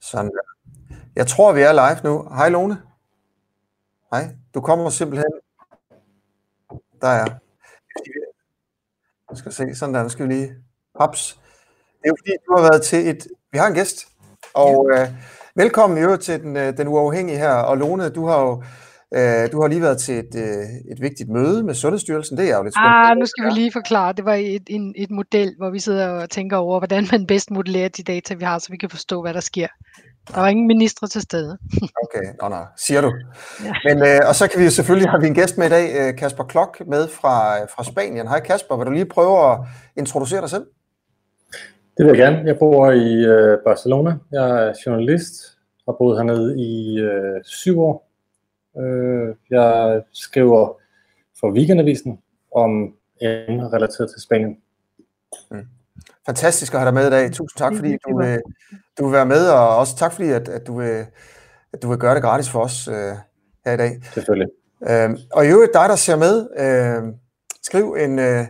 Sådan der. Jeg tror, vi er live nu. Hej Lone. Hej. Du kommer simpelthen. Der er. Jeg skal se, sådan der. Nu skal vi lige. Hops. Det er jo fordi, du har været til et... Vi har en gæst. Og øh, velkommen jo til den, øh, den uafhængige her. Og Lone, du har jo Øh, du har lige været til et, øh, et vigtigt møde med Sundhedsstyrelsen. Det er jo lidt spændende. Ah, nu skal vi lige forklare. Det var et, en, et model, hvor vi sidder og tænker over, hvordan man bedst modellerer de data, vi har, så vi kan forstå, hvad der sker. Der var ingen ministre til stede. okay, nå, nå, siger du. Ja. Men, øh, og så kan vi selvfølgelig have en gæst med i dag, øh, Kasper Klok, med fra, fra Spanien. Hej Kasper, vil du lige prøve at introducere dig selv? Det vil jeg gerne. Jeg bor i øh, Barcelona. Jeg er journalist, har boet hernede i øh, syv år Øh, jeg skriver for Weekendavisen om emner relateret til Spanien. Mm. Fantastisk at have dig med i dag. Tusind tak, fordi du, vil, du vil være med, og også tak, fordi at, at, du, vil, at du vil gøre det gratis for os øh, her i dag. Selvfølgelig. Øh, og i øvrigt dig, der ser med, øh, skriv en, øh,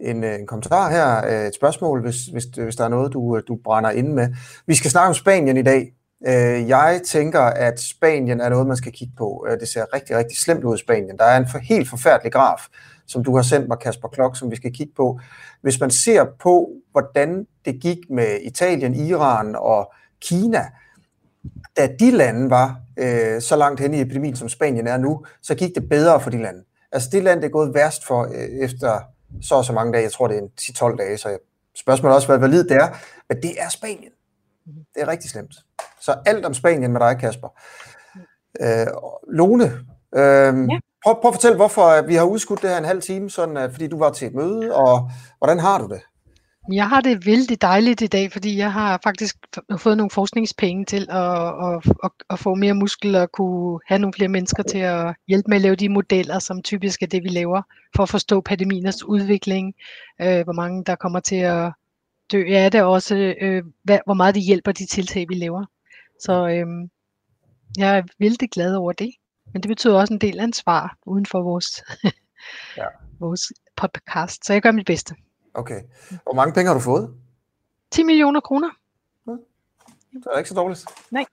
en, øh, en kommentar her, øh, et spørgsmål, hvis, hvis, hvis der er noget, du, du brænder ind med. Vi skal snakke om Spanien i dag, Øh, jeg tænker, at Spanien er noget, man skal kigge på. Øh, det ser rigtig, rigtig slemt ud i Spanien. Der er en for, helt forfærdelig graf, som du har sendt mig, Kasper Klok, som vi skal kigge på. Hvis man ser på, hvordan det gik med Italien, Iran og Kina, da de lande var øh, så langt hen i epidemien, som Spanien er nu, så gik det bedre for de lande. Altså det land, det er gået værst for øh, efter så og så mange dage, jeg tror det er 10-12 dage, så spørgsmålet er også, hvad valid det er, men det er Spanien. Det er rigtig slemt. Så alt om Spanien med dig, Kasper. Øh, Lone, øh, ja. prøv, prøv at fortælle, hvorfor vi har udskudt det her en halv time, sådan, at, fordi du var til et møde, og hvordan har du det? Jeg har det vældig dejligt i dag, fordi jeg har faktisk fået nogle forskningspenge til at, at, at, at få mere muskel og kunne have nogle flere mennesker til at hjælpe med at lave de modeller, som typisk er det, vi laver, for at forstå pandemiers udvikling, øh, hvor mange der kommer til at dø af det, og også øh, hvad, hvor meget det hjælper de tiltag, vi laver. Så øh, jeg er vældig glad over det. Men det betyder også en del ansvar uden for vores, ja. vores podcast. Så jeg gør mit bedste. Okay. Hvor mange penge har du fået? 10 millioner kroner. Ja. Det er ikke så dårligt. Nej.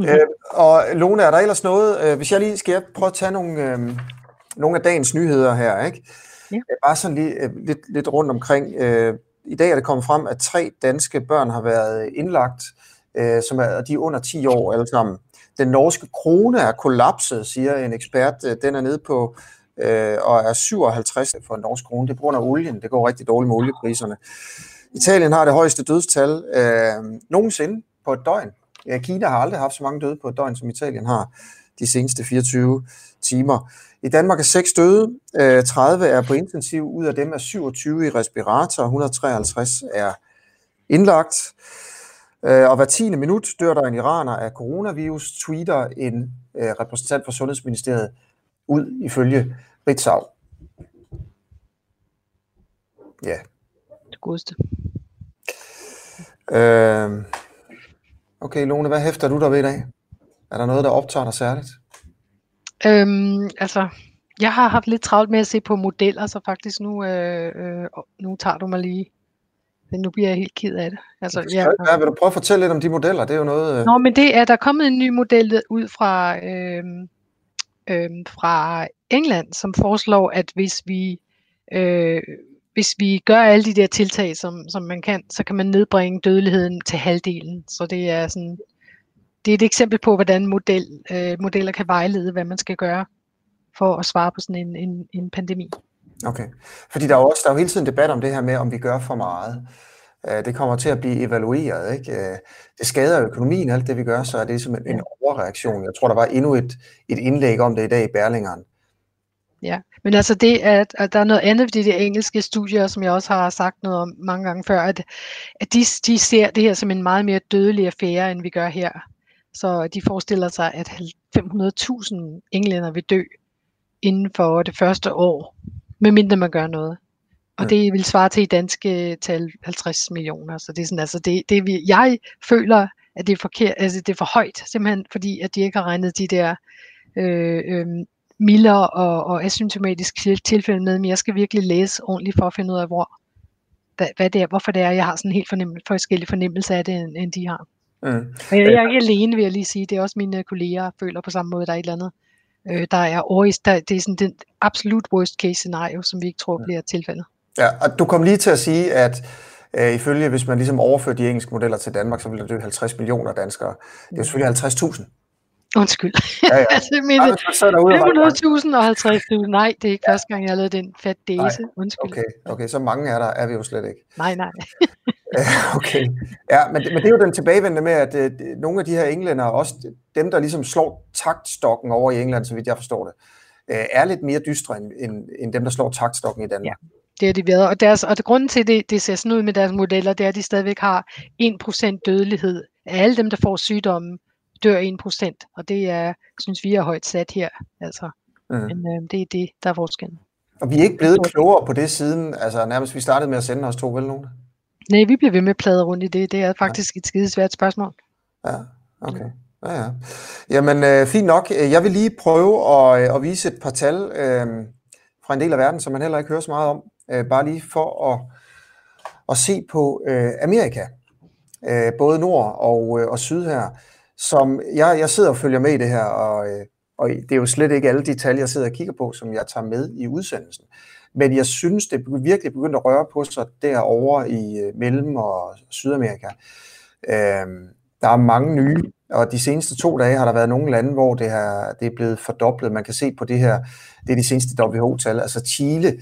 Øh, og Lone, er der ellers noget, øh, hvis jeg lige skal prøve at tage nogle, øh, nogle af dagens nyheder her, ikke? Ja. Bare sådan lige, øh, lidt, lidt rundt omkring. Øh, i dag er det kommet frem, at tre danske børn har været øh, indlagt øh, som er, de er under 10 år alle sammen. Den norske krone er kollapset, siger en ekspert. Øh, den er nede på øh, og er 57 for en norsk krone. Det er på grund af olien. Det går rigtig dårligt med oliepriserne. Italien har det højeste dødstal øh, nogensinde på et døgn. Ja, Kina har aldrig haft så mange døde på et døgn, som Italien har de seneste 24 timer. I Danmark er 6 døde, øh, 30 er på intensiv, ud af dem er 27 i respirator, 153 er indlagt. Øh, og hver tiende minut dør der en iraner af coronavirus, tweeter en øh, repræsentant for Sundhedsministeriet ud ifølge Ritzau. Ja. Det godeste. Øh, okay, Lone, hvad hæfter du der ved i dag? Er der noget, der optager dig særligt? Øhm, altså, jeg har haft lidt travlt med at se på modeller, så faktisk nu, øh, øh, nu tager du mig lige men nu bliver jeg helt ked af det. Altså, det ja, være. Vil du prøve at fortælle lidt om de modeller? Det er jo noget... Øh... Nå, men det er, der er kommet en ny model ud fra, øh, øh, fra England, som foreslår, at hvis vi, øh, hvis vi gør alle de der tiltag, som, som man kan, så kan man nedbringe dødeligheden til halvdelen. Så det er sådan, det er et eksempel på, hvordan model, øh, modeller kan vejlede, hvad man skal gøre for at svare på sådan en, en, en pandemi. Okay, fordi der er, også, der er jo hele tiden debat om det her med, om vi gør for meget. Øh, det kommer til at blive evalueret. Ikke? Øh, det skader økonomien, alt det vi gør, så er det som en overreaktion. Jeg tror, der var endnu et, et indlæg om det i dag i Berlingeren. Ja, men altså det, at, at der er noget andet ved de engelske studier, som jeg også har sagt noget om mange gange før, at, at de, de ser det her som en meget mere dødelig affære, end vi gør her. Så de forestiller sig, at 500.000 englænder vil dø inden for det første år medmindre man gør noget. Og ja. det vil svare til i danske tal 50 millioner. Så det er sådan, altså det, det vi, jeg føler, at det er, forkert, altså det er for højt, simpelthen fordi, at de ikke har regnet de der øh, øh, mildere og, og asymptomatiske tilfælde med, men jeg skal virkelig læse ordentligt for at finde ud af, hvor, hvad, hvad det er, hvorfor det er, jeg har sådan en helt fornem, forskellig fornemmelse af det, end, end de har. Mm. Men jeg er ikke alene, vil jeg lige sige. Det er også mine kolleger føler på samme måde, der er et eller andet. Øh, der er årigt, der, det er sådan den absolut worst case scenario, som vi ikke tror bliver tilfældet. Ja, og du kom lige til at sige, at øh, ifølge, hvis man ligesom overfører de engelske modeller til Danmark, så vil der dø 50 millioner danskere. Det er jo selvfølgelig 50.000. Undskyld. Ja, ja. altså, men, 500.000 og 50.000. Nej, det er ikke første gang, jeg har lavet den fat dæse. Undskyld. Okay, okay, så mange er der, er vi jo slet ikke. Nej, nej. okay. Ja, men, men det er jo den tilbagevendende med, at uh, nogle af de her englænder, også dem, der ligesom slår taktstokken over i England, så vidt jeg forstår det, uh, er lidt mere dystre end, end, end dem, der slår taktstokken i Danmark. Ja. Det er de været. Og, deres, og det, grunden til, det, det ser sådan ud med deres modeller, det er, at de stadigvæk har 1% dødelighed. Af alle dem, der får sygdommen, dør 1%. Og det er, synes vi er højt sat her. Altså. Mm. Men øh, det er det, der er forskellen. Og vi er ikke blevet klogere på det siden, altså nærmest vi startede med at sende os to, vel nogen? Nej, vi bliver ved med at plade rundt i det. Det er faktisk ja. et skide svært spørgsmål. Ja, okay. Ja, ja. Jamen, øh, fint nok. Jeg vil lige prøve at, øh, at vise et par tal øh, fra en del af verden, som man heller ikke hører så meget om. Øh, bare lige for at, at se på øh, Amerika. Øh, både nord og, øh, og syd her. Som jeg, jeg sidder og følger med i det her, og, øh, og det er jo slet ikke alle de tal, jeg sidder og kigger på, som jeg tager med i udsendelsen. Men jeg synes, det virkelig begyndt at røre på sig derovre i øh, Mellem- og Sydamerika. Øhm, der er mange nye, og de seneste to dage har der været nogle lande, hvor det, her, det er blevet fordoblet. Man kan se på det her, det er de seneste WHO-tal. Altså Chile,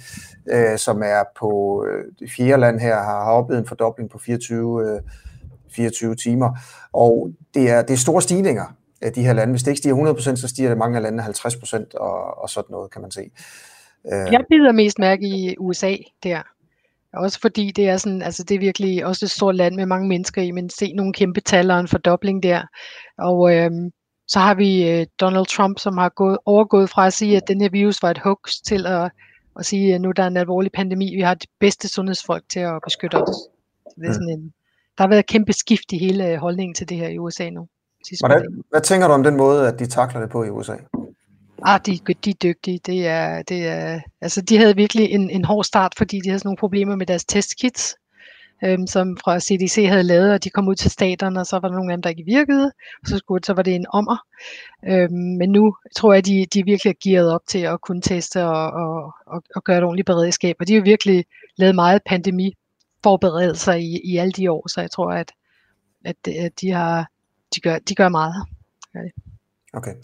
øh, som er på øh, det fjerde land her, har, har oplevet en fordobling på 24, øh, 24 timer. Og det er, det er store stigninger af de her lande. Hvis det ikke stiger 100%, så stiger det mange af landene 50% og, og sådan noget, kan man se. Øh. Jeg bider mest mærke i USA der. Også fordi det er sådan, altså det er virkelig også et stort land med mange mennesker i, men se nogle kæmpe tal og en fordobling der. Og øhm, så har vi øh, Donald Trump, som har gået, overgået fra at sige, at den her virus var et hoax, til at, at sige, at nu der er en alvorlig pandemi. Vi har de bedste sundhedsfolk til at beskytte os. Så det er sådan en, der har været et kæmpe skift i hele holdningen til det her i USA nu. Hvordan, hvad tænker du om den måde, at de takler det på i USA? Ah, de, de er dygtige. Det er, det er, altså, de havde virkelig en, en hård start, fordi de havde sådan nogle problemer med deres testkits, øhm, som fra CDC havde lavet, og de kom ud til staterne, og så var der nogle af dem, der ikke virkede, og så, skulle, så var det en ommer. Øhm, men nu tror jeg, de, de virkelig er gearet op til at kunne teste og, og, og, og gøre et ordentligt beredskab, og de har virkelig lavet meget pandemi forberedelser i, i alle de år, så jeg tror, at, at, de, har, de, gør, de gør meget. Ja. Okay.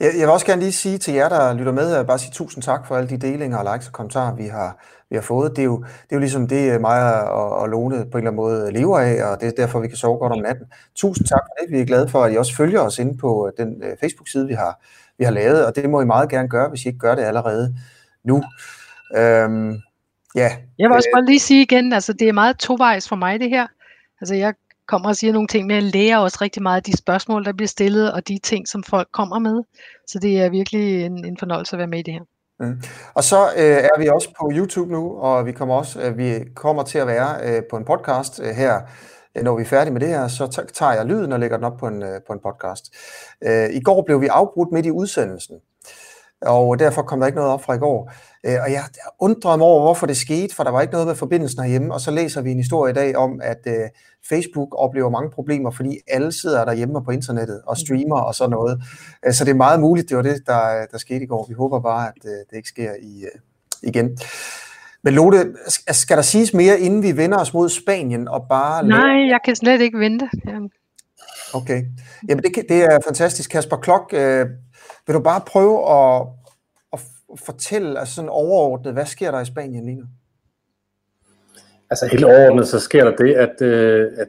Jeg, jeg vil også gerne lige sige til jer, der lytter med, at bare sige tusind tak for alle de delinger og likes og kommentarer, vi har, vi har fået. Det er, jo, det er jo ligesom det, øh, mig og, og Lone på en eller anden måde lever af, og det er derfor, vi kan sove godt om natten. Tusind tak for det. Vi er glade for, at I også følger os inde på øh, den uh, Facebook-side, vi har, vi har lavet, og det må I meget gerne gøre, hvis I ikke gør det allerede nu. Øhm, ja. Jeg vil også bare lige sige igen, altså det er meget tovejs for mig det her. Altså jeg kommer og siger nogle ting, men jeg lærer også rigtig meget af de spørgsmål, der bliver stillet, og de ting, som folk kommer med. Så det er virkelig en, en fornøjelse at være med i det her. Mm. Og så øh, er vi også på YouTube nu, og vi kommer også øh, vi kommer til at være øh, på en podcast øh, her, øh, når vi er færdige med det her, så tager jeg lyden og lægger den op på en, øh, på en podcast. Øh, I går blev vi afbrudt midt i udsendelsen, og derfor kom der ikke noget op fra i går. Øh, og jeg undrede mig over, hvorfor det skete, for der var ikke noget med forbindelsen herhjemme, og så læser vi en historie i dag om, at øh, Facebook oplever mange problemer, fordi alle sidder derhjemme på internettet og streamer og sådan noget. Øh, så det er meget muligt, det var det, der, der skete i går. Vi håber bare, at det ikke sker i, igen. Men Lotte, skal der siges mere, inden vi vender os mod Spanien og bare... Nej, jeg kan slet ikke vente. Okay. Jamen, det, det er fantastisk. Kasper Klok, vil du bare prøve at, at fortælle altså sådan overordnet, hvad sker der i Spanien lige nu? Altså helt overordnet, så sker der det, at, øh, at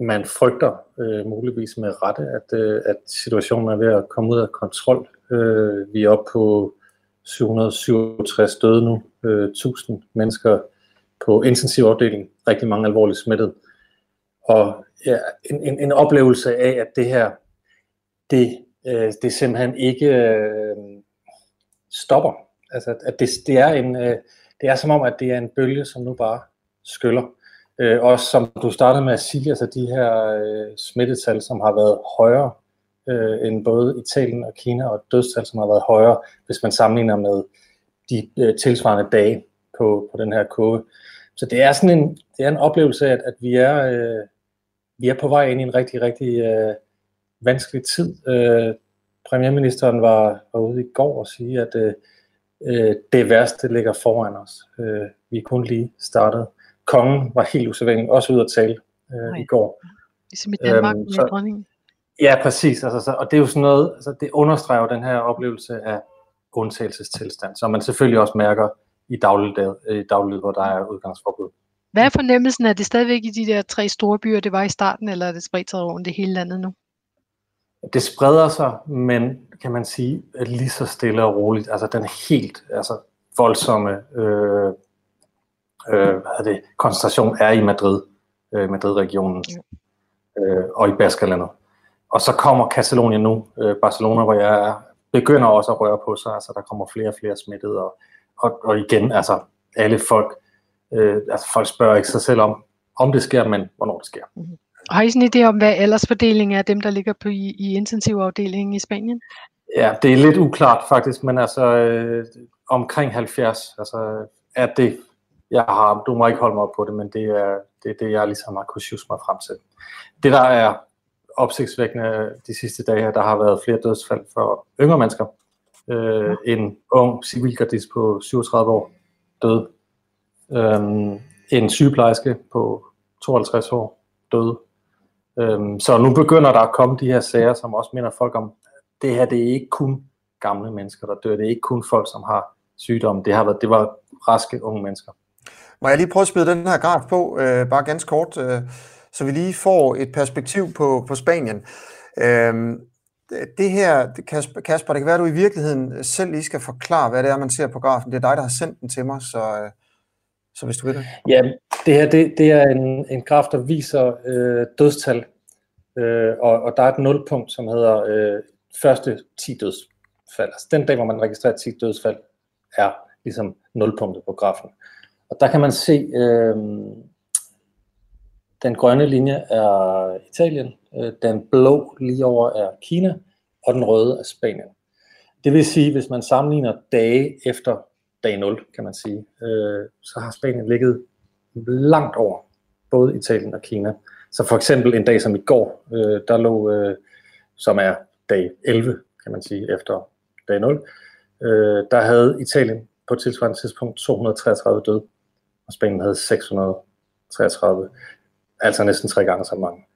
man frygter øh, muligvis med rette, at, øh, at situationen er ved at komme ud af kontrol. Øh, vi er oppe på 767 døde nu, øh, 1000 mennesker på intensivafdelingen, rigtig mange alvorligt smittet. Og ja, en, en, en oplevelse af, at det her, det øh, det simpelthen ikke øh, stopper. Altså, at det, det, er en, øh, det er som om, at det er en bølge, som nu bare skyller. Øh, og som du startede med at sige, altså de her øh, smittetal, som har været højere øh, end både Italien og Kina, og dødstal, som har været højere, hvis man sammenligner med de øh, tilsvarende dage på, på den her kurve. Så det er sådan en, det er en oplevelse af, at, at vi er, øh, vi er på vej ind i en rigtig, rigtig øh, vanskelig tid. Øh, premierministeren var, var ude i går og sige, at øh, øh, det værste ligger foran os. Øh, vi er kun lige startet. Kongen var helt usædvanlig, også ude at tale øh, i går. Ligesom i Danmark øhm, så, med dronningen. Ja, præcis. Altså, så, og det er jo sådan noget, altså, det understreger den her oplevelse af undtagelsestilstand, som man selvfølgelig også mærker i dagligdag, i dagligdag hvor der er udgangsforbud. Hvad er fornemmelsen? Er det stadigvæk i de der tre store byer, det var i starten, eller er det spredt sig rundt i hele landet nu? Det spreder sig, men kan man sige, at lige så stille og roligt. Altså den helt altså, voldsomme øh, øh, hvad er det, koncentration er i Madrid, øh, Madrid-regionen øh, og i Baskerlandet. Og så kommer Katalonien nu, øh, Barcelona, hvor jeg er, begynder også at røre på sig. Altså der kommer flere og flere smittede, og, og, og igen, altså alle folk Øh, altså folk spørger ikke sig selv om, om det sker, men hvornår det sker. Mm-hmm. Har I sådan en idé om, hvad aldersfordelingen er dem, der ligger på i, i intensivafdelingen i Spanien? Ja, det er lidt uklart faktisk, men altså øh, omkring 70, altså er det, jeg har, du må ikke holde mig op på det, men det er det, er det jeg ligesom har kunnet mig frem til. Det der er opsigtsvækkende de sidste dage her, der har været flere dødsfald for yngre mennesker. Øh, en ung civilgardist på 37 år døde Øhm, en sygeplejerske på 52 år døde. Øhm, så nu begynder der at komme de her sager, som også minder folk om, det her det er ikke kun gamle mennesker, der dør. Det er ikke kun folk, som har sygdom. Det, har været, det var raske unge mennesker. Må jeg lige prøve at spille den her graf på, øh, bare ganske kort, øh, så vi lige får et perspektiv på, på Spanien. Øh, det her, Kasper, det kan være, at du i virkeligheden selv lige skal forklare, hvad det er, man ser på grafen. Det er dig, der har sendt den til mig, så, øh, så hvis du vil det. Ja, det her det, det er en, en graf, der viser øh, dødstal, øh, og, og der er et nulpunkt, som hedder øh, første 10 dødsfald. Altså den dag, hvor man registrerer 10 dødsfald, er ligesom nulpunktet på grafen. Og der kan man se, øh, den grønne linje er Italien, øh, den blå lige over er Kina, og den røde er Spanien. Det vil sige, hvis man sammenligner dage efter dag 0, kan man sige, øh, så har Spanien ligget langt over både Italien og Kina. Så for eksempel en dag som i går, øh, der lå, øh, som er dag 11, kan man sige, efter dag 0, øh, der havde Italien på tilsvarende tidspunkt 233 døde, og Spanien havde 633, altså næsten tre gange så mange.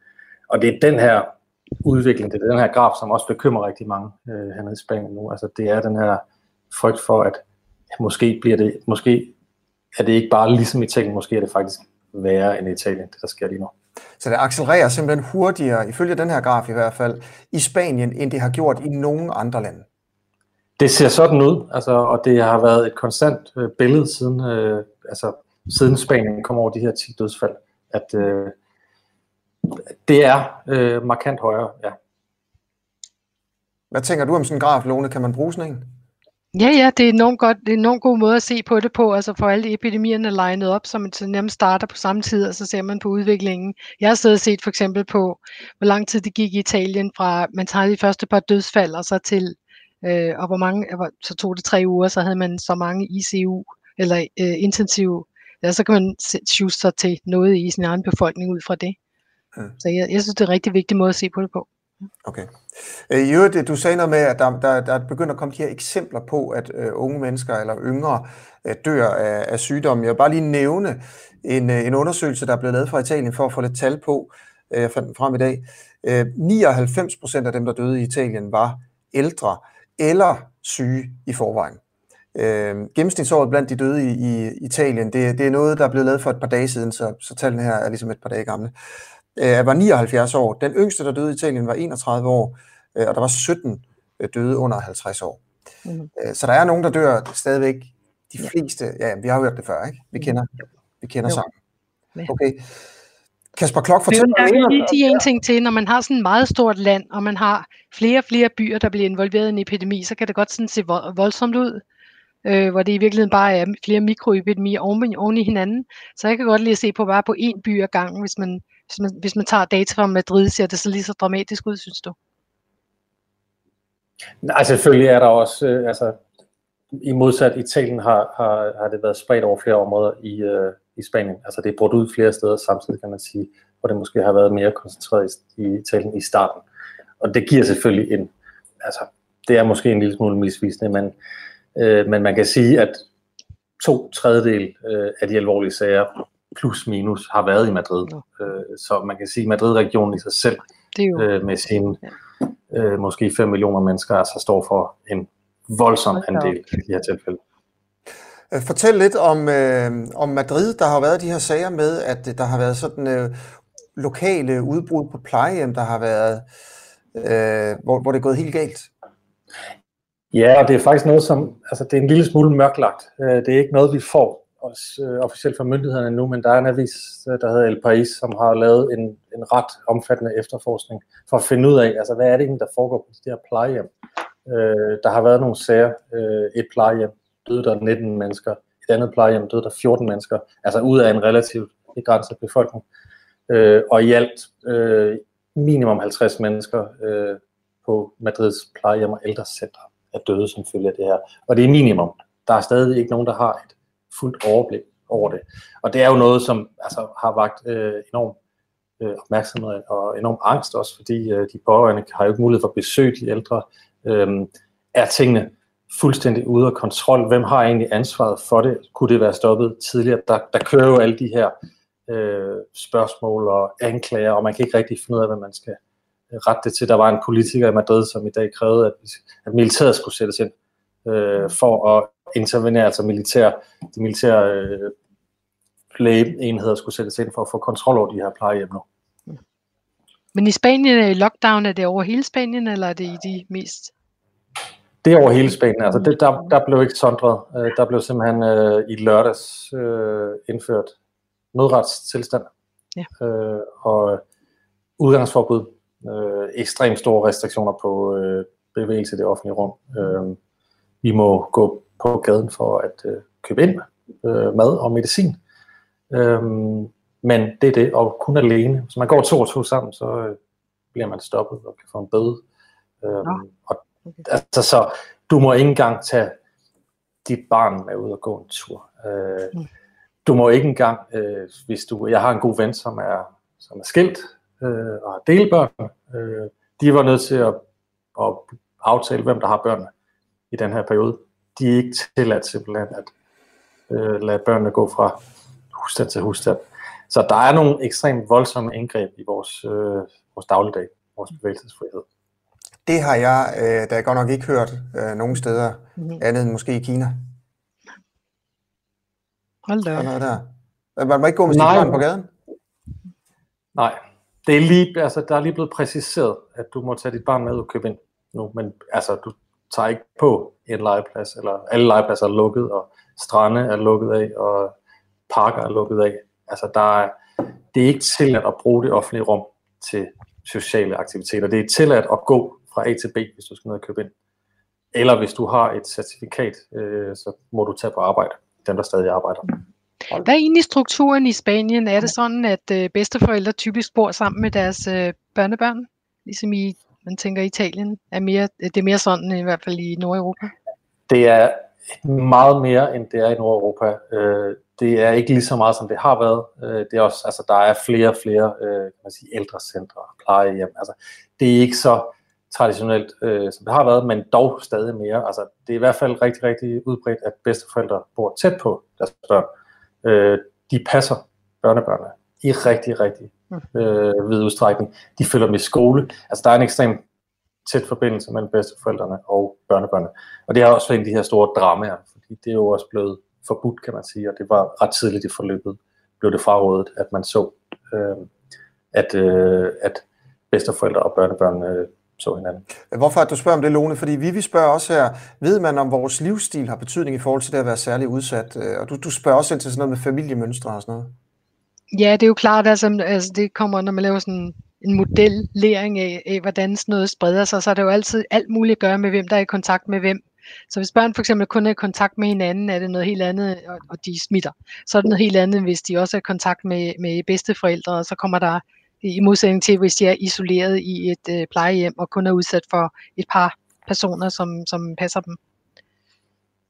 Og det er den her udvikling, det er den her graf, som også bekymrer rigtig mange øh, hernede i Spanien nu. Altså det er den her frygt for, at måske bliver det, måske er det ikke bare ligesom Italien, måske er det faktisk værre end Italien, det der sker lige nu. Så det accelererer simpelthen hurtigere, ifølge den her graf i hvert fald, i Spanien, end det har gjort i nogen andre lande. Det ser sådan ud, altså, og det har været et konstant øh, billede siden, øh, altså, siden Spanien kom over de her 10 dødsfald, at øh, det er øh, markant højere, ja. Hvad tænker du om sådan en graf, Lone? Kan man bruge sådan en? Ja, ja, det er enormt godt. Det er en enormt god måde at se på det på, altså for alle epidemierne legnet op, så man så nærmest starter på samme tid, og så ser man på udviklingen. Jeg har siddet set for eksempel på, hvor lang tid det gik i Italien fra, man tager de første par dødsfald, og så til, øh, og hvor mange, så tog det tre uger, så havde man så mange ICU, eller øh, intensiv, ja, så kan man choose sig til noget i sin egen befolkning ud fra det. Ja. Så jeg, jeg synes, det er en rigtig vigtig måde at se på det på. Okay. Øh, I øvrigt, øh, du sagde noget med, at der, der, der begynder at komme de her eksempler på, at uh, unge mennesker eller yngre uh, dør af, af sygdomme. Jeg vil bare lige nævne en, uh, en undersøgelse, der er blevet lavet fra Italien for at få lidt tal på. Jeg fandt den frem i dag. Uh, 99 procent af dem, der døde i Italien, var ældre eller syge i forvejen. Uh, gennemsnitsåret blandt de døde i, i Italien, det, det er noget, der er blevet lavet for et par dage siden, så, så tallene her er ligesom et par dage gamle øh, var 79 år. Den yngste, der døde i Italien, var 31 år, øh, og der var 17 øh, døde under 50 år. Mm. Øh, så der er nogen, der dør stadigvæk. De fleste, ja, vi har hørt det før, ikke? Vi kender, vi kender jo. sammen. Okay. Kasper Klok, fortæl mig. Jeg vil lige sige en ting til. Når man har sådan et meget stort land, og man har flere og flere byer, der bliver involveret i en epidemi, så kan det godt sådan se voldsomt ud øh, hvor det i virkeligheden bare er flere mikroepidemier oven, oven i hinanden. Så jeg kan godt lide at se på bare på én by ad gangen, hvis man, hvis man, hvis man tager data fra Madrid, ser det så lige så dramatisk ud, synes du? Nej, selvfølgelig er der også, øh, altså i modsat Italien har, har, har det været spredt over flere områder i, øh, i Spanien. Altså det er brudt ud flere steder samtidig, kan man sige. hvor det måske har været mere koncentreret i, i Italien i starten. Og det giver selvfølgelig en, altså det er måske en lille smule misvisende, men, øh, men man kan sige, at to tredjedel øh, af de alvorlige sager plus minus har været i Madrid. Øh, så man kan sige, at Madrid-regionen i sig selv det er jo... øh, med sine øh, måske 5 millioner mennesker altså står for en voldsom andel i de her tilfælde. Øh, fortæl lidt om, øh, om Madrid. Der har været de her sager med, at der har været sådan øh, lokale udbrud på plejehjem, der har været, øh, hvor, hvor det er gået helt galt. Ja, og det er faktisk noget, som, altså det er en lille smule mørklagt. Øh, det er ikke noget, vi får også, øh, officielt fra myndighederne nu, men der er en avis, øh, der hedder El País, som har lavet en, en ret omfattende efterforskning for at finde ud af, altså hvad er det egentlig, der foregår på de her plejehjem. Øh, der har været nogle sager. Øh, et plejehjem døde der 19 mennesker, et andet plejehjem døde der 14 mennesker, altså ud af en relativt begrænset befolkning. Øh, og i alt øh, minimum 50 mennesker øh, på Madrids plejehjem og ældrecenter er døde som følge af det her. Og det er minimum. Der er stadig ikke nogen, der har et fuldt overblik over det. Og det er jo noget, som altså, har vagt øh, enorm øh, opmærksomhed og enorm angst også, fordi øh, de pårørende har jo ikke mulighed for at besøge de ældre. Øh, er tingene fuldstændig ude af kontrol? Hvem har egentlig ansvaret for det? Kunne det være stoppet tidligere? Der, der kører jo alle de her øh, spørgsmål og anklager, og man kan ikke rigtig finde ud af, hvad man skal øh, rette det til. Der var en politiker i Madrid, som i dag krævede, at, at militæret skulle sættes ind øh, for at intervenere, altså militær, de militære øh, lægeenheder skulle sættes ind for at få kontrol over de her plejehjem nu. Men i Spanien er i lockdown, er det over hele Spanien, eller er det i de mest? Det er over hele Spanien. Altså det, der, der blev ikke sondret. Øh, der blev simpelthen øh, i lørdags øh, indført nødretstilstand ja. øh, og udgangsforbud. Øh, ekstremt store restriktioner på øh, bevægelse i det offentlige rum. Øh, vi må gå på gaden for at øh, købe ind øh, mad og medicin. Øhm, men det er det, og kun alene. Hvis man går to og to sammen, så øh, bliver man stoppet og kan få en bøde. Øhm, ja. og, altså, så du må ikke engang tage dit barn med ud og gå en tur. Øh, mm. Du må ikke engang, øh, hvis du, jeg har en god ven, som er, som er skilt øh, og har delbørn, øh, de var nødt til at, at aftale, hvem der har børnene i den her periode. De er ikke tilladt simpelthen at øh, lade børnene gå fra husstand til husstand. Så der er nogle ekstremt voldsomme indgreb i vores, øh, vores dagligdag, vores bevægelsesfrihed. Det har jeg øh, da godt nok ikke hørt øh, nogen steder, mm-hmm. andet end måske i Kina. Hold da. Noget der. Man må ikke gå med barn på gaden? Nej, det er lige, altså, der er lige blevet præciseret, at du må tage dit barn med og købe ind nu, men altså, du tager ikke på en legeplads, eller alle legepladser er lukket, og strande er lukket af, og parker er lukket af. Altså, der er, det er ikke tilladt at bruge det offentlige rum til sociale aktiviteter. Det er tilladt at gå fra A til B, hvis du skal ned og købe ind. Eller hvis du har et certifikat, øh, så må du tage på arbejde, dem der stadig arbejder. Hvad er egentlig strukturen i Spanien? Er det sådan, at øh, bedsteforældre typisk bor sammen med deres øh, børnebørn, ligesom i man tænker, Italien er mere, det er mere sådan, i hvert fald i Nordeuropa? Det er meget mere, end det er i Nordeuropa. Øh, det er ikke lige så meget, som det har været. Øh, det er også, altså, der er flere og flere øh, kan man sige, ældrecentre og plejehjem. Altså, det er ikke så traditionelt, øh, som det har været, men dog stadig mere. Altså, det er i hvert fald rigtig, rigtig udbredt, at bedsteforældre bor tæt på deres børn. Øh, de passer børnebørnene i rigtig, rigtig øh, vid udstrækning. De følger med i skole. Altså der er en ekstrem tæt forbindelse mellem bedsteforældrene og børnebørnene. Og det har også været en af de her store dramaer, fordi det er jo også blevet forbudt, kan man sige, og det var ret tidligt i forløbet, blev det frarådet, at man så, øh, at, øh, at bedsteforældre og børnebørn øh, så hinanden. Hvorfor at du spørger om det, Lone? Fordi vi, vi spørger også her, ved man om vores livsstil har betydning i forhold til det at være særlig udsat? Øh, og du, du spørger også ind til sådan noget med familiemønstre og sådan noget. Ja, det er jo klart, altså, altså det kommer, når man laver sådan en modellæring af, af, hvordan sådan noget spreder sig, så er det jo altid alt muligt at gøre med, hvem der er i kontakt med hvem. Så hvis børn for eksempel kun er i kontakt med hinanden, er det noget helt andet, og, og de smitter. Så er det noget helt andet, hvis de også er i kontakt med, med bedsteforældre, og så kommer der i modsætning til, hvis de er isoleret i et øh, plejehjem og kun er udsat for et par personer, som, som passer dem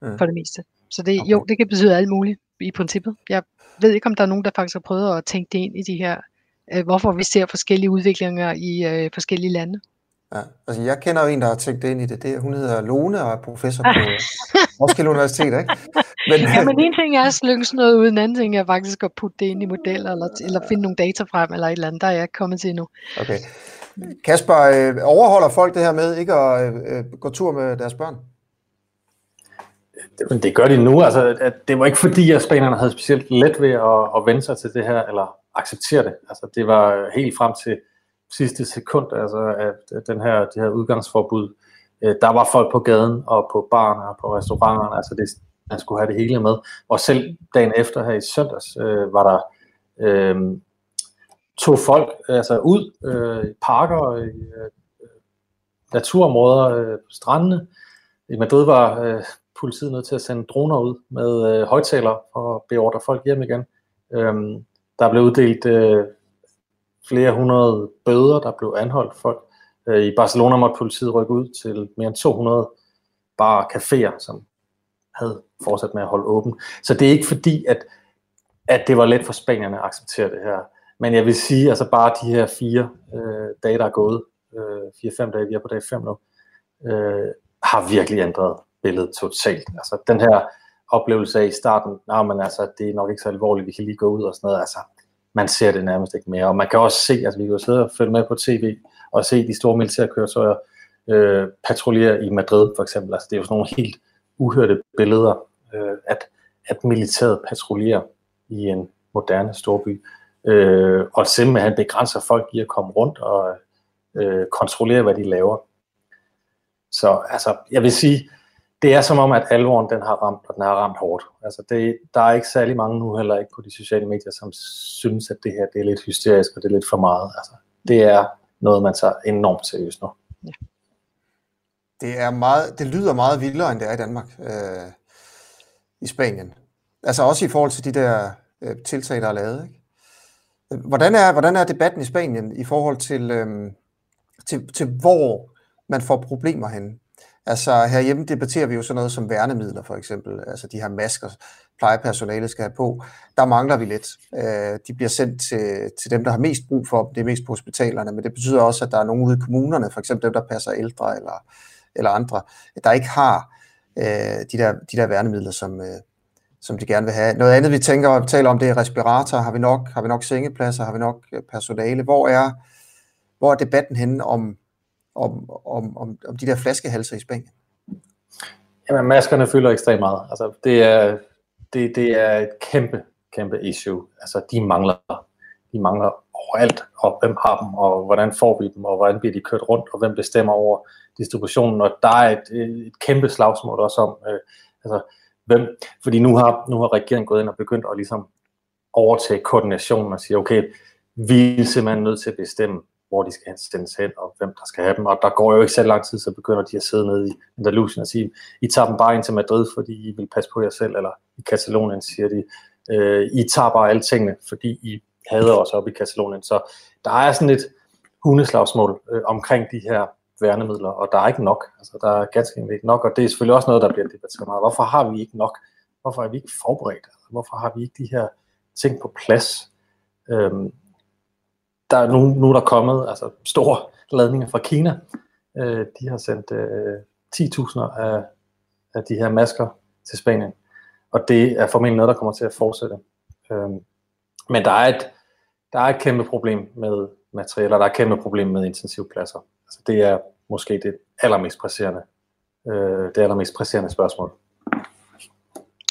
ja. for det meste. Så det, okay. jo, det kan betyde alt muligt i princippet. Jeg ved ikke, om der er nogen, der faktisk har prøvet at tænke det ind i de her øh, hvorfor vi ser forskellige udviklinger i øh, forskellige lande. Ja, altså jeg kender jo en, der har tænkt ind i det. det hun hedder Lone og er professor på Roskilde Universitet, ikke? Men, ja, men en ting er at slynge sådan noget ud, en anden ting er faktisk at putte det ind i modeller, eller, eller finde nogle data frem, eller et eller andet, der er jeg ikke kommet til endnu. Okay. Kasper, øh, overholder folk det her med ikke at øh, gå tur med deres børn? Det, det gør de nu. Altså, at det var ikke fordi, at spanierne havde specielt let ved at, at vende sig til det her, eller acceptere det. Altså, det var helt frem til sidste sekund, altså, at den her, det her udgangsforbud, øh, der var folk på gaden og på barerne og på restauranterne, altså det, man skulle have det hele med. Og selv dagen efter her i søndags, øh, var der øh, to folk altså ud øh, i parker og i øh, naturområder, øh, strandene. I Madrid var øh, politiet nødt til at sende droner ud med øh, højtaler for at beordre folk hjem igen. Øhm, der blev uddelt øh, flere hundrede bøder, der blev anholdt folk. Øh, I Barcelona måtte politiet rykke ud til mere end 200 bare caféer, som havde fortsat med at holde åben. Så det er ikke fordi, at, at det var let for spanierne at acceptere det her. Men jeg vil sige, altså bare de her fire øh, dage, der er gået, øh, fire-fem dage, vi er på dag fem nu, øh, har virkelig ændret billede totalt. Altså den her oplevelse af i starten, nej, men altså, det er nok ikke så alvorligt, vi kan lige gå ud og sådan noget, altså, man ser det nærmest ikke mere. Og man kan også se, altså vi kan jo sidde og følge med på tv, og se de store militærkøretøjer øh, patruljere i Madrid for eksempel. Altså det er jo sådan nogle helt uhørte billeder, øh, at, at militæret patruljerer i en moderne storby. Øh, og simpelthen begrænser folk i at komme rundt og øh, kontrollere, hvad de laver. Så altså, jeg vil sige, det er som om, at alvoren den har ramt, og den har ramt hårdt. Altså det, der er ikke særlig mange nu heller ikke på de sociale medier, som synes, at det her det er lidt hysterisk, og det er lidt for meget. Altså, det er noget, man tager enormt seriøst nu. Ja. Det, er meget, det lyder meget vildere, end det er i Danmark, øh, i Spanien. Altså også i forhold til de der øh, tiltag, der er lavet. Ikke? Hvordan, er, hvordan er debatten i Spanien i forhold til, øh, til, til hvor man får problemer henne? Altså herhjemme debatterer vi jo sådan noget som værnemidler for eksempel, altså de her masker, plejepersonalet skal have på. Der mangler vi lidt. Øh, de bliver sendt til, til dem, der har mest brug for dem, det er mest på hospitalerne, men det betyder også, at der er nogen ude i kommunerne, for eksempel dem, der passer ældre eller, eller andre, der ikke har øh, de, der, de der værnemidler, som, øh, som de gerne vil have. Noget andet, vi tænker og taler om, det er respirator. Har vi nok, har vi nok sengepladser? Har vi nok øh, personale? Hvor er, hvor er debatten henne om, om, om, om, om de der flaskehalser i Spanien? Jamen, maskerne fylder ekstremt meget. Altså, det, er, det, det er et kæmpe, kæmpe issue. Altså, de mangler, de mangler overalt, og hvem har dem, og hvordan får vi dem, og hvordan bliver de kørt rundt, og hvem bestemmer over distributionen, og der er et, et kæmpe slagsmål også om, øh, altså, hvem, fordi nu har, nu har regeringen gået ind og begyndt at ligesom overtage koordinationen og sige, okay, vi er simpelthen nødt til at bestemme, hvor de skal sendes hen, og hvem der skal have dem. Og der går jo ikke så lang tid, så begynder de at sidde nede i Andalusien og sige, I tager dem bare ind til Madrid, fordi I vil passe på jer selv, eller i Katalonien siger de, øh, I tager bare alle tingene, fordi I hader os op i Katalonien. Så der er sådan et hundeslagsmål øh, omkring de her værnemidler, og der er ikke nok. Altså, der er ganske ikke nok, og det er selvfølgelig også noget, der bliver debatteret meget. Hvorfor har vi ikke nok? Hvorfor er vi ikke forberedt? Hvorfor har vi ikke de her ting på plads? Øhm, der er nu, nu er der kommet altså, store ladninger fra Kina. Øh, de har sendt øh, 10.000 af, af de her masker til Spanien. Og det er formentlig noget, der kommer til at fortsætte. Øh, men der er, et, der er et kæmpe problem med materialer, der er et kæmpe problem med intensivpladser. Altså, det er måske det allermest presserende, øh, det allermest presserende spørgsmål.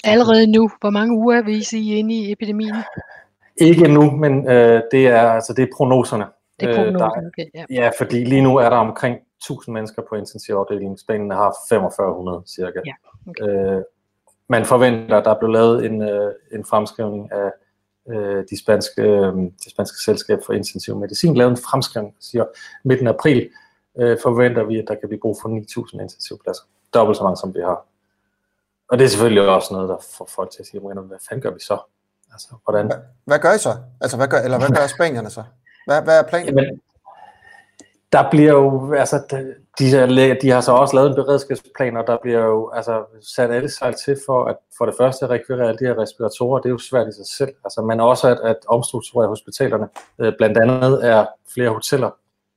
Allerede nu, hvor mange uger er vi i inde i epidemien? Ikke nu, men øh, det er altså det er prognoserne. Det er prognoserne, okay. Ja. ja, fordi lige nu er der omkring 1000 mennesker på intensivafdelingen. Spanien har 4500 cirka. Ja, okay. øh, man forventer, at der blev lavet en, øh, en fremskrivning af øh, de, spanske, øh, de spanske selskab for intensiv medicin, lavet en fremskrivning, siger midten af april, øh, forventer vi, at der kan blive brug for 9.000 intensivpladser. Dobbelt så mange, som vi har. Og det er selvfølgelig også noget, der får folk til at sige, hvad fanden gør vi så? Altså, hvordan... Hvad, hvad gør I så? Altså, hvad gør, eller hvad gør spanierne så? Hvad, hvad er planen? Jamen, der bliver jo, altså, de, de har så også lavet en beredskabsplan, og der bliver jo altså, sat alle sejl til for at for det første at rekvirere alle de her respiratorer. Det er jo svært i sig selv, altså, men også at, at omstrukturere hospitalerne. Øh, blandt andet er flere hoteller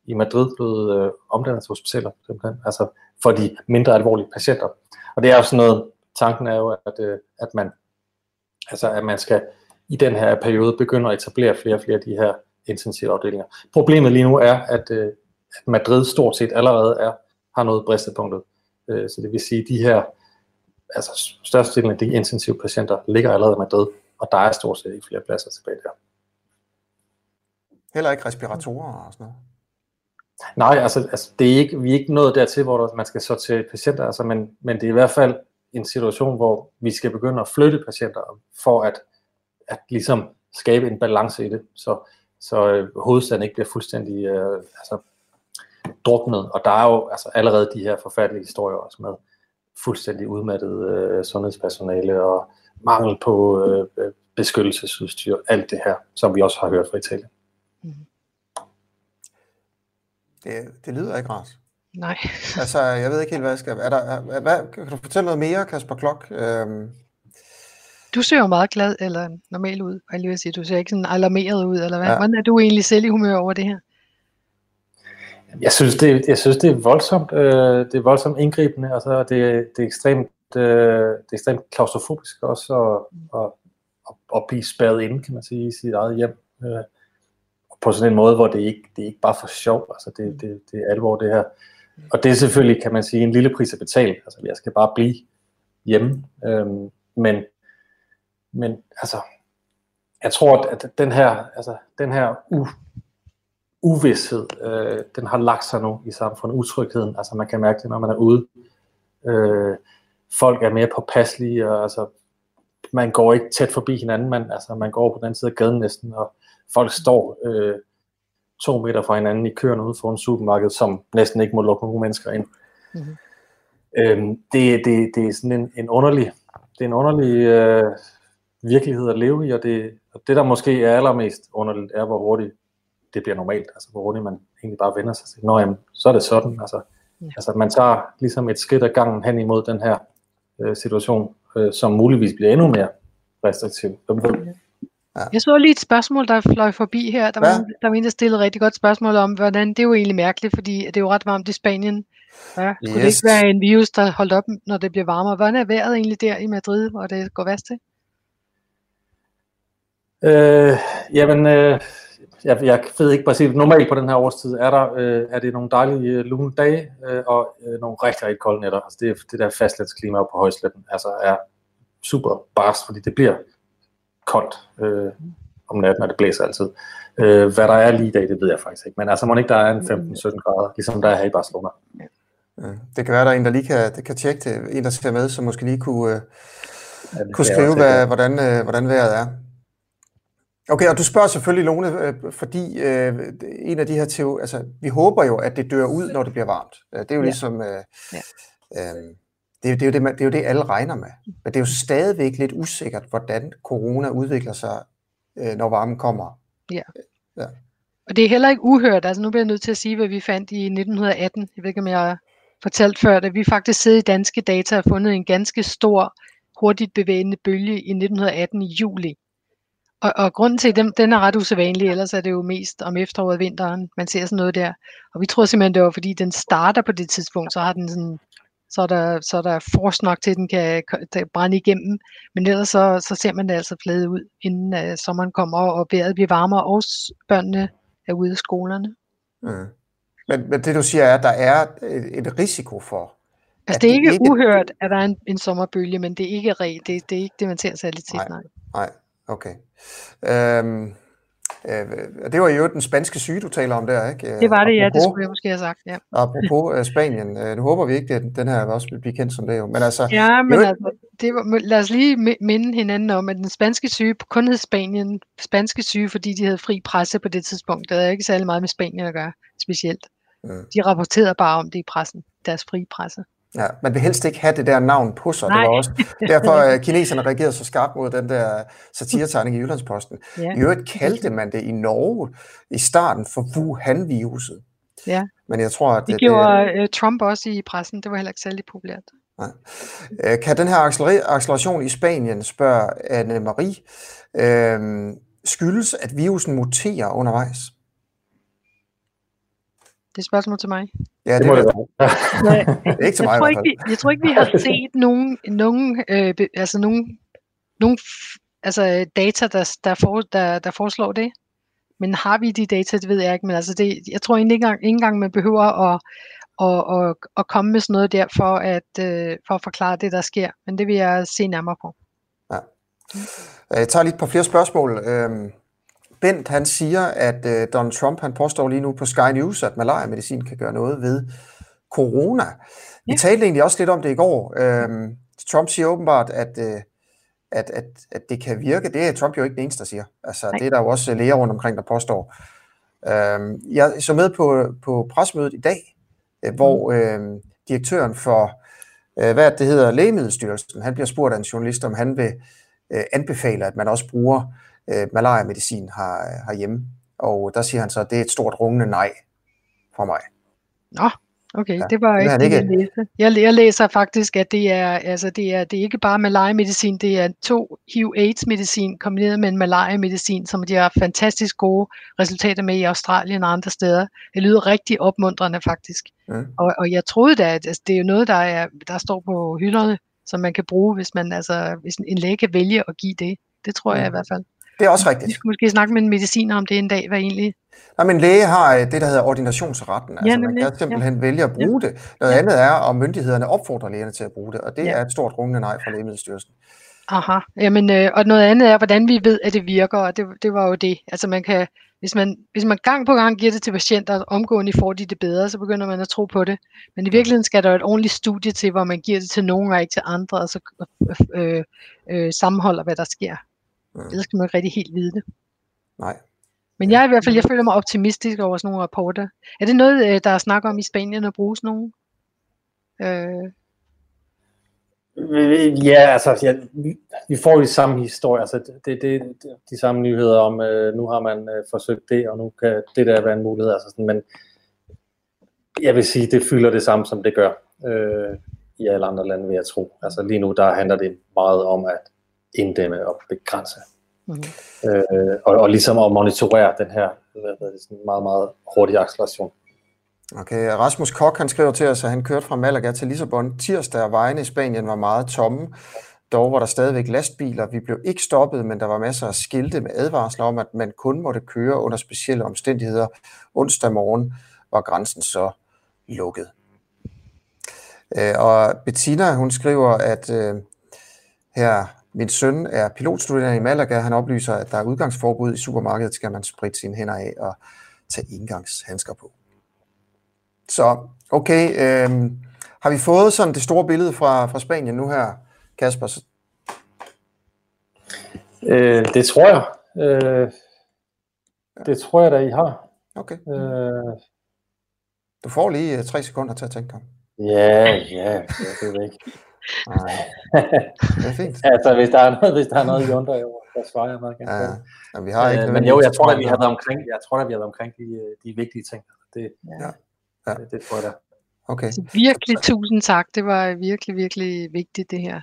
i Madrid blevet øh, omdannet til hospitaler, simpelthen, altså for de mindre alvorlige patienter. Og det er jo sådan noget, tanken er jo, at, øh, at man altså at man skal i den her periode begynde at etablere flere og flere af de her intensive afdelinger. Problemet lige nu er, at, øh, at Madrid stort set allerede er, har nået bristepunktet. Øh, så det vil sige, at de her, altså størstedelen af de intensive patienter ligger allerede i Madrid, og der er stort set ikke flere pladser tilbage der. Heller ikke respiratorer og sådan noget? Nej, altså, altså det er ikke, vi er ikke nået dertil, hvor man skal sortere patienter, altså, men, men det er i hvert fald en situation, hvor vi skal begynde at flytte patienter for at, at ligesom skabe en balance i det, så, så øh, hovedstaden ikke bliver fuldstændig øh, altså, druknet. Og der er jo altså, allerede de her forfærdelige historier også med fuldstændig udmattet øh, sundhedspersonale og mangel på øh, beskyttelsesudstyr, alt det her, som vi også har hørt fra Italien. Mm. Det, det lyder ikke rart. Nej. altså, jeg ved ikke helt, hvad jeg skal... Er der, hvad, kan du fortælle noget mere, Kasper Klok? Øhm... Du ser jo meget glad eller normal ud, jeg lige vil sige. Du ser ikke sådan alarmeret ud, eller hvad? Ja. Hvordan er du egentlig selv i humør over det her? Jeg synes, det, jeg synes, det er voldsomt, øh, det er voldsomt indgribende. Altså, det, det er ekstremt, øh, det er ekstremt klaustrofobisk også at, at, at, at blive spærret inde, kan man sige, i sit eget hjem. Øh, på sådan en måde, hvor det ikke, det er ikke bare for sjov. Altså, det, det, det er alvor, det her. Og det er selvfølgelig, kan man sige, en lille pris at betale. Altså, jeg skal bare blive hjemme. Øhm, men, men altså, jeg tror, at den her, altså, den her u, uvidshed, øh, den har lagt sig nu i samfundet. Utrygheden, altså man kan mærke det, når man er ude. Øh, folk er mere påpasselige, og altså, man går ikke tæt forbi hinanden, man, altså, man går på den side af gaden næsten, og folk står øh, to meter fra hinanden i køerne ude for en supermarked, som næsten ikke må lukke nogen mennesker ind. Mm-hmm. Øhm, det, det, det er sådan en, en underlig, det er en underlig øh, virkelighed at leve i, og det, og det der måske er allermest underligt, er hvor hurtigt det bliver normalt, altså hvor hurtigt man egentlig bare vender sig til, nå jamen, så er det sådan, altså, ja. altså man tager ligesom et skridt ad gangen hen imod den her øh, situation, øh, som muligvis bliver endnu mere restriktiv. Ja. Jeg så lige et spørgsmål, der fløj forbi her. Der var, ja. en, der var en, der stillede et rigtig godt spørgsmål om, hvordan det er jo egentlig mærkeligt, fordi det er jo ret varmt i Spanien. Ja, yes. Kunne det ikke være en virus, der holdt op, når det bliver varmere? Hvordan er vejret egentlig der i Madrid, hvor det går værst til? Øh, jamen, øh, jeg, jeg ved ikke præcis. Normalt på den her årstid er der øh, er det nogle dejlige øh, lune dage øh, og øh, nogle rigtig, rigtig kolde nætter. Altså det, det der fastlandsklima på højsletten altså er super bars, fordi det bliver koldt øh, om natten, og det blæser altid. Øh, hvad der er lige i dag, det ved jeg faktisk ikke. Men altså, må ikke der er en 15-17 grader, ligesom der er her i Barcelona. Ja. Det kan være, der er en, der lige kan, det kan tjekke det. En, der skal med, som måske lige kunne, øh, ja, kunne skrive, hvad, hvordan, øh, hvordan vejret er. Okay, og du spørger selvfølgelig, Lone, øh, fordi øh, en af de her teorier, altså vi håber jo, at det dør ud, når det bliver varmt. Det er jo ja. ligesom, øh, ja. øh, det, er, det, er jo det, det er jo det, alle regner med. Men det er jo stadigvæk lidt usikkert, hvordan corona udvikler sig, øh, når varmen kommer. Ja. ja. Og det er heller ikke uhørt. Altså nu bliver jeg nødt til at sige, hvad vi fandt i 1918. Jeg ved ikke, om jeg fortalt før, at vi faktisk sidder i danske data og fundet en ganske stor, hurtigt bevægende bølge i 1918 i juli. Og, og grunden til, at den, den er ret usædvanlig, ellers er det jo mest om efteråret vinteren, man ser sådan noget der. Og vi tror simpelthen, det var fordi, den starter på det tidspunkt, så har den sådan så er der, så er der force nok til, at den kan, kan brænde igennem. Men ellers så, så ser man det altså flade ud, inden uh, sommeren kommer, og vejret bliver varmere, og børnene er ude af skolerne. Mm. Men, men det du siger er, at der er et, risiko for... Altså det er ikke, ikke uhørt, at der er en, en sommerbølge, men det er ikke regel. Det, det er ikke det, man ser særligt tit. Nej, nej. Okay. Øhm, Øh, det var jo den spanske syge, du taler om der, ikke? Det var det, apropos, ja. Det skulle jeg måske have sagt, ja. Apropos uh, Spanien. Uh, nu håber vi ikke, at den her også vil blive kendt som det jo. Men altså, ja, men jo, altså, det var, lad os lige minde hinanden om, at den spanske syge kun hed Spanien spanske syge, fordi de havde fri presse på det tidspunkt. Det havde ikke særlig meget med Spanien at gøre, specielt. Mm. De rapporterede bare om det i pressen, deres fri presse. Ja, man vil helst ikke have det der navn på sig. Nej. Det var også derfor, at kineserne reagerede så skarpt mod den der satiretegning i Jyllandsposten. Ja. I øvrigt kaldte man det i Norge i starten for Wuhan-viruset. Ja. Men jeg tror, at det, det gjorde det, Trump også i pressen. Det var heller ikke særlig populært. Nej. Kan den her acceleration i Spanien, spørger Anne-Marie, øh, skyldes, at virusen muterer undervejs? Det er et spørgsmål til mig. Ja, det, det må det være. er ikke til mig jeg tror ikke, vi, jeg tror ikke, vi har set nogen, nogen, øh, altså nogen, nogen altså data, der, der, for, der, der foreslår det. Men har vi de data, det ved jeg ikke. Men altså det, jeg tror ikke engang, ikke engang man behøver at, at, at, at komme med sådan noget der for at, øh, for at forklare det, der sker. Men det vil jeg se nærmere på. Ja. Jeg tager lige på flere spørgsmål. Øhm, Bent han siger, at øh, Donald Trump han påstår lige nu på Sky News, at malaria-medicin kan gøre noget ved corona. Vi ja. talte egentlig også lidt om det i går. Øhm, Trump siger åbenbart, at, øh, at, at, at det kan virke. Det er Trump jo ikke den eneste, der siger. Altså, det er der jo også læger rundt omkring, der påstår. Øhm, jeg så med på, på presmødet i dag, øh, hvor øh, direktøren for, øh, hvad det hedder, Lægemiddelstyrelsen, han bliver spurgt af en journalist, om han vil øh, anbefale, at man også bruger øh, malaria-medicin her, herhjemme. Og der siger han så, at det er et stort rungende nej fra mig. Nå, okay, ja, det var ikke det, ikke... jeg læste. Jeg, jeg læser faktisk, at det er, altså det er, det er ikke bare malaria-medicin, det er to HIV-AIDS-medicin kombineret med en malaria-medicin, som de har fantastisk gode resultater med i Australien og andre steder. Det lyder rigtig opmuntrende faktisk. Mm. Og, og jeg troede da, at altså, det er jo noget, der, er, der står på hylderne, som man kan bruge, hvis man altså, hvis en læge kan vælge at give det. Det tror jeg i hvert fald. Det er også rigtigt. Vi skulle måske snakke med en mediciner om det en dag, hvad egentlig? Nej, men læge har øh, det, der hedder ordinationsretten. Altså, ja, man kan simpelthen ja. vælge at bruge ja. det. Noget ja. andet er, om myndighederne opfordrer lægerne til at bruge det, og det ja. er et stort rungende nej fra Lægemiddelstyrelsen. Aha, Jamen, øh, og noget andet er, hvordan vi ved, at det virker, og det, det var jo det. Altså man kan, hvis man, hvis man gang på gang giver det til patienter, og omgående får de det bedre, så begynder man at tro på det. Men i virkeligheden skal der jo et ordentligt studie til, hvor man giver det til nogen og ikke til andre, og så øh, øh, sammenholder, hvad der sker. Mm. Ellers skal man ikke rigtig helt vide det. Nej. Men jeg i hvert fald, jeg føler mig optimistisk over sådan nogle rapporter. Er det noget, øh, der er snak om i Spanien at bruge sådan nogle? Øh... Ja, altså, ja, vi får de samme historier, altså det, det, det, de samme nyheder om, øh, nu har man øh, forsøgt det, og nu kan det der være en mulighed, altså sådan, men jeg vil sige, det fylder det samme, som det gør øh, i alle andre lande, vil jeg tro. Altså lige nu, der handler det meget om at inddæmme og begrænse Mm. Øh, og, og ligesom at monitorere den her sådan meget, meget hurtige acceleration. Okay, Rasmus Kok han skriver til os, at han kørte fra Malaga til Lissabon tirsdag, og vejene i Spanien var meget tomme. Dog var der stadigvæk lastbiler. Vi blev ikke stoppet, men der var masser af skilte med advarsler om, at man kun måtte køre under specielle omstændigheder. Onsdag morgen var grænsen så lukket. Øh, og Bettina, hun skriver, at øh, her min søn er pilotstuderende i Malaga. Han oplyser, at der er udgangsforbud i supermarkedet, skal man spritte sine hænder af og tage indgangshandsker på. Så okay, øh, har vi fået sådan det store billede fra, fra Spanien nu her, Kasper? Øh, det tror jeg. Øh, det tror jeg da, I har. Okay. Øh, du får lige øh, tre sekunder til at tænke dig. Ja, ja, det ved ikke. Nej, det er fint. altså, hvis der er noget, hvis der er noget, I undrer over, så svarer jeg meget gerne. Ja, ja. vi har ikke øh, men jo, jeg tror, at vi har været omkring, jeg tror, at vi har været omkring de, de vigtige ting. Det, ja. Ja. Det, det tror jeg da. Okay. Virkelig tusind tak. Det var virkelig, virkelig vigtigt det her.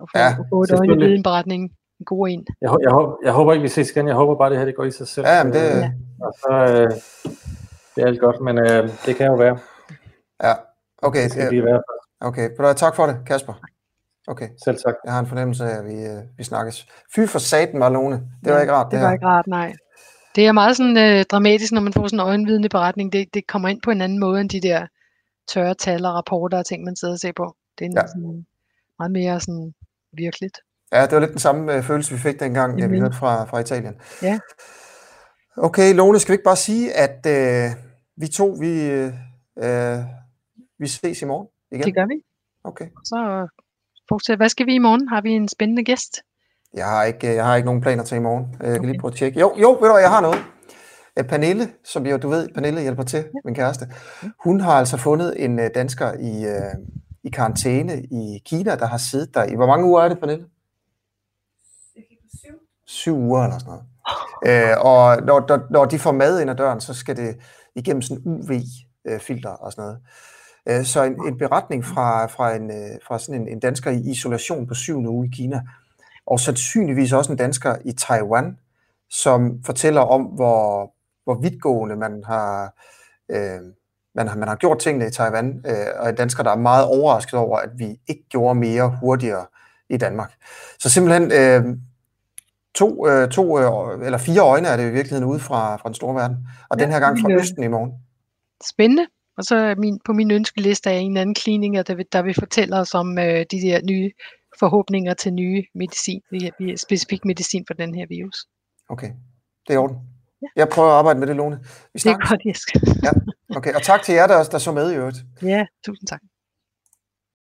At få, ja, at få et en beretning. En god en. Jeg, jeg, håber, jeg håber ikke, vi ses igen. Jeg håber bare, det her det går i sig selv. Ja, men det... Ja. Og så, øh, det er alt godt, men øh, det kan jo være. Ja, okay. Det skal blive Okay, tak for det, Kasper. Okay. Selv tak. Jeg har en fornemmelse af, at vi, øh, vi snakkes. Fy for saten, Marlone. Det ja, var ikke rart, det, det var her. ikke rart, nej. Det er meget sådan øh, dramatisk, når man får sådan en øjenvidende beretning. Det, det kommer ind på en anden måde, end de der tørre tal og rapporter og ting, man sidder og ser på. Det er ja. sådan, meget mere sådan virkeligt. Ja, det var lidt den samme øh, følelse, vi fik dengang, mm-hmm. vi hørte fra, fra Italien. Ja. Okay, Lone, skal vi ikke bare sige, at øh, vi to, vi, øh, vi ses i morgen igen? Det gør vi. Okay. Så fortsætte. Hvad skal vi i morgen? Har vi en spændende gæst? Jeg har ikke, jeg har ikke nogen planer til i morgen. Jeg kan okay. lige prøve at tjekke. Jo, jo, ved du jeg har noget. Øh, Pernille, som jo du ved, Pernille hjælper til, ja. min kæreste, hun har altså fundet en øh, dansker i, øh, i karantæne i Kina, der har siddet der i, hvor mange uger er det, Pernille? Syv. Syv uger eller sådan noget. Øh, og når, når, når de får mad ind ad døren, så skal det igennem sådan en UV øh, filter og sådan noget. Øh, så en, en beretning fra, fra, en, øh, fra sådan en, en dansker i isolation på syvende uge i Kina, og sandsynligvis også en dansker i Taiwan, som fortæller om, hvor, hvor vidtgående man har, øh, man har, man har gjort tingene i Taiwan, øh, og en dansker, der er meget overrasket over, at vi ikke gjorde mere hurtigere i Danmark. Så simpelthen øh, to, øh, to øh, eller fire øjne er det i virkeligheden ude fra, fra den store verden, og ja, den her gang fra Østen i morgen. Spændende. Og så er min, på min ønskeliste er en anden kliniker, der vil, der vil fortælle os om øh, de der nye forhåbninger til nye medicin, specifik medicin for den her virus. Okay, det er orden. Ja. Jeg prøver at arbejde med det, Lone. Vi det er godt, Jesk. ja. Okay, og tak til jer, der, der så med i øvrigt. Ja, tusind tak.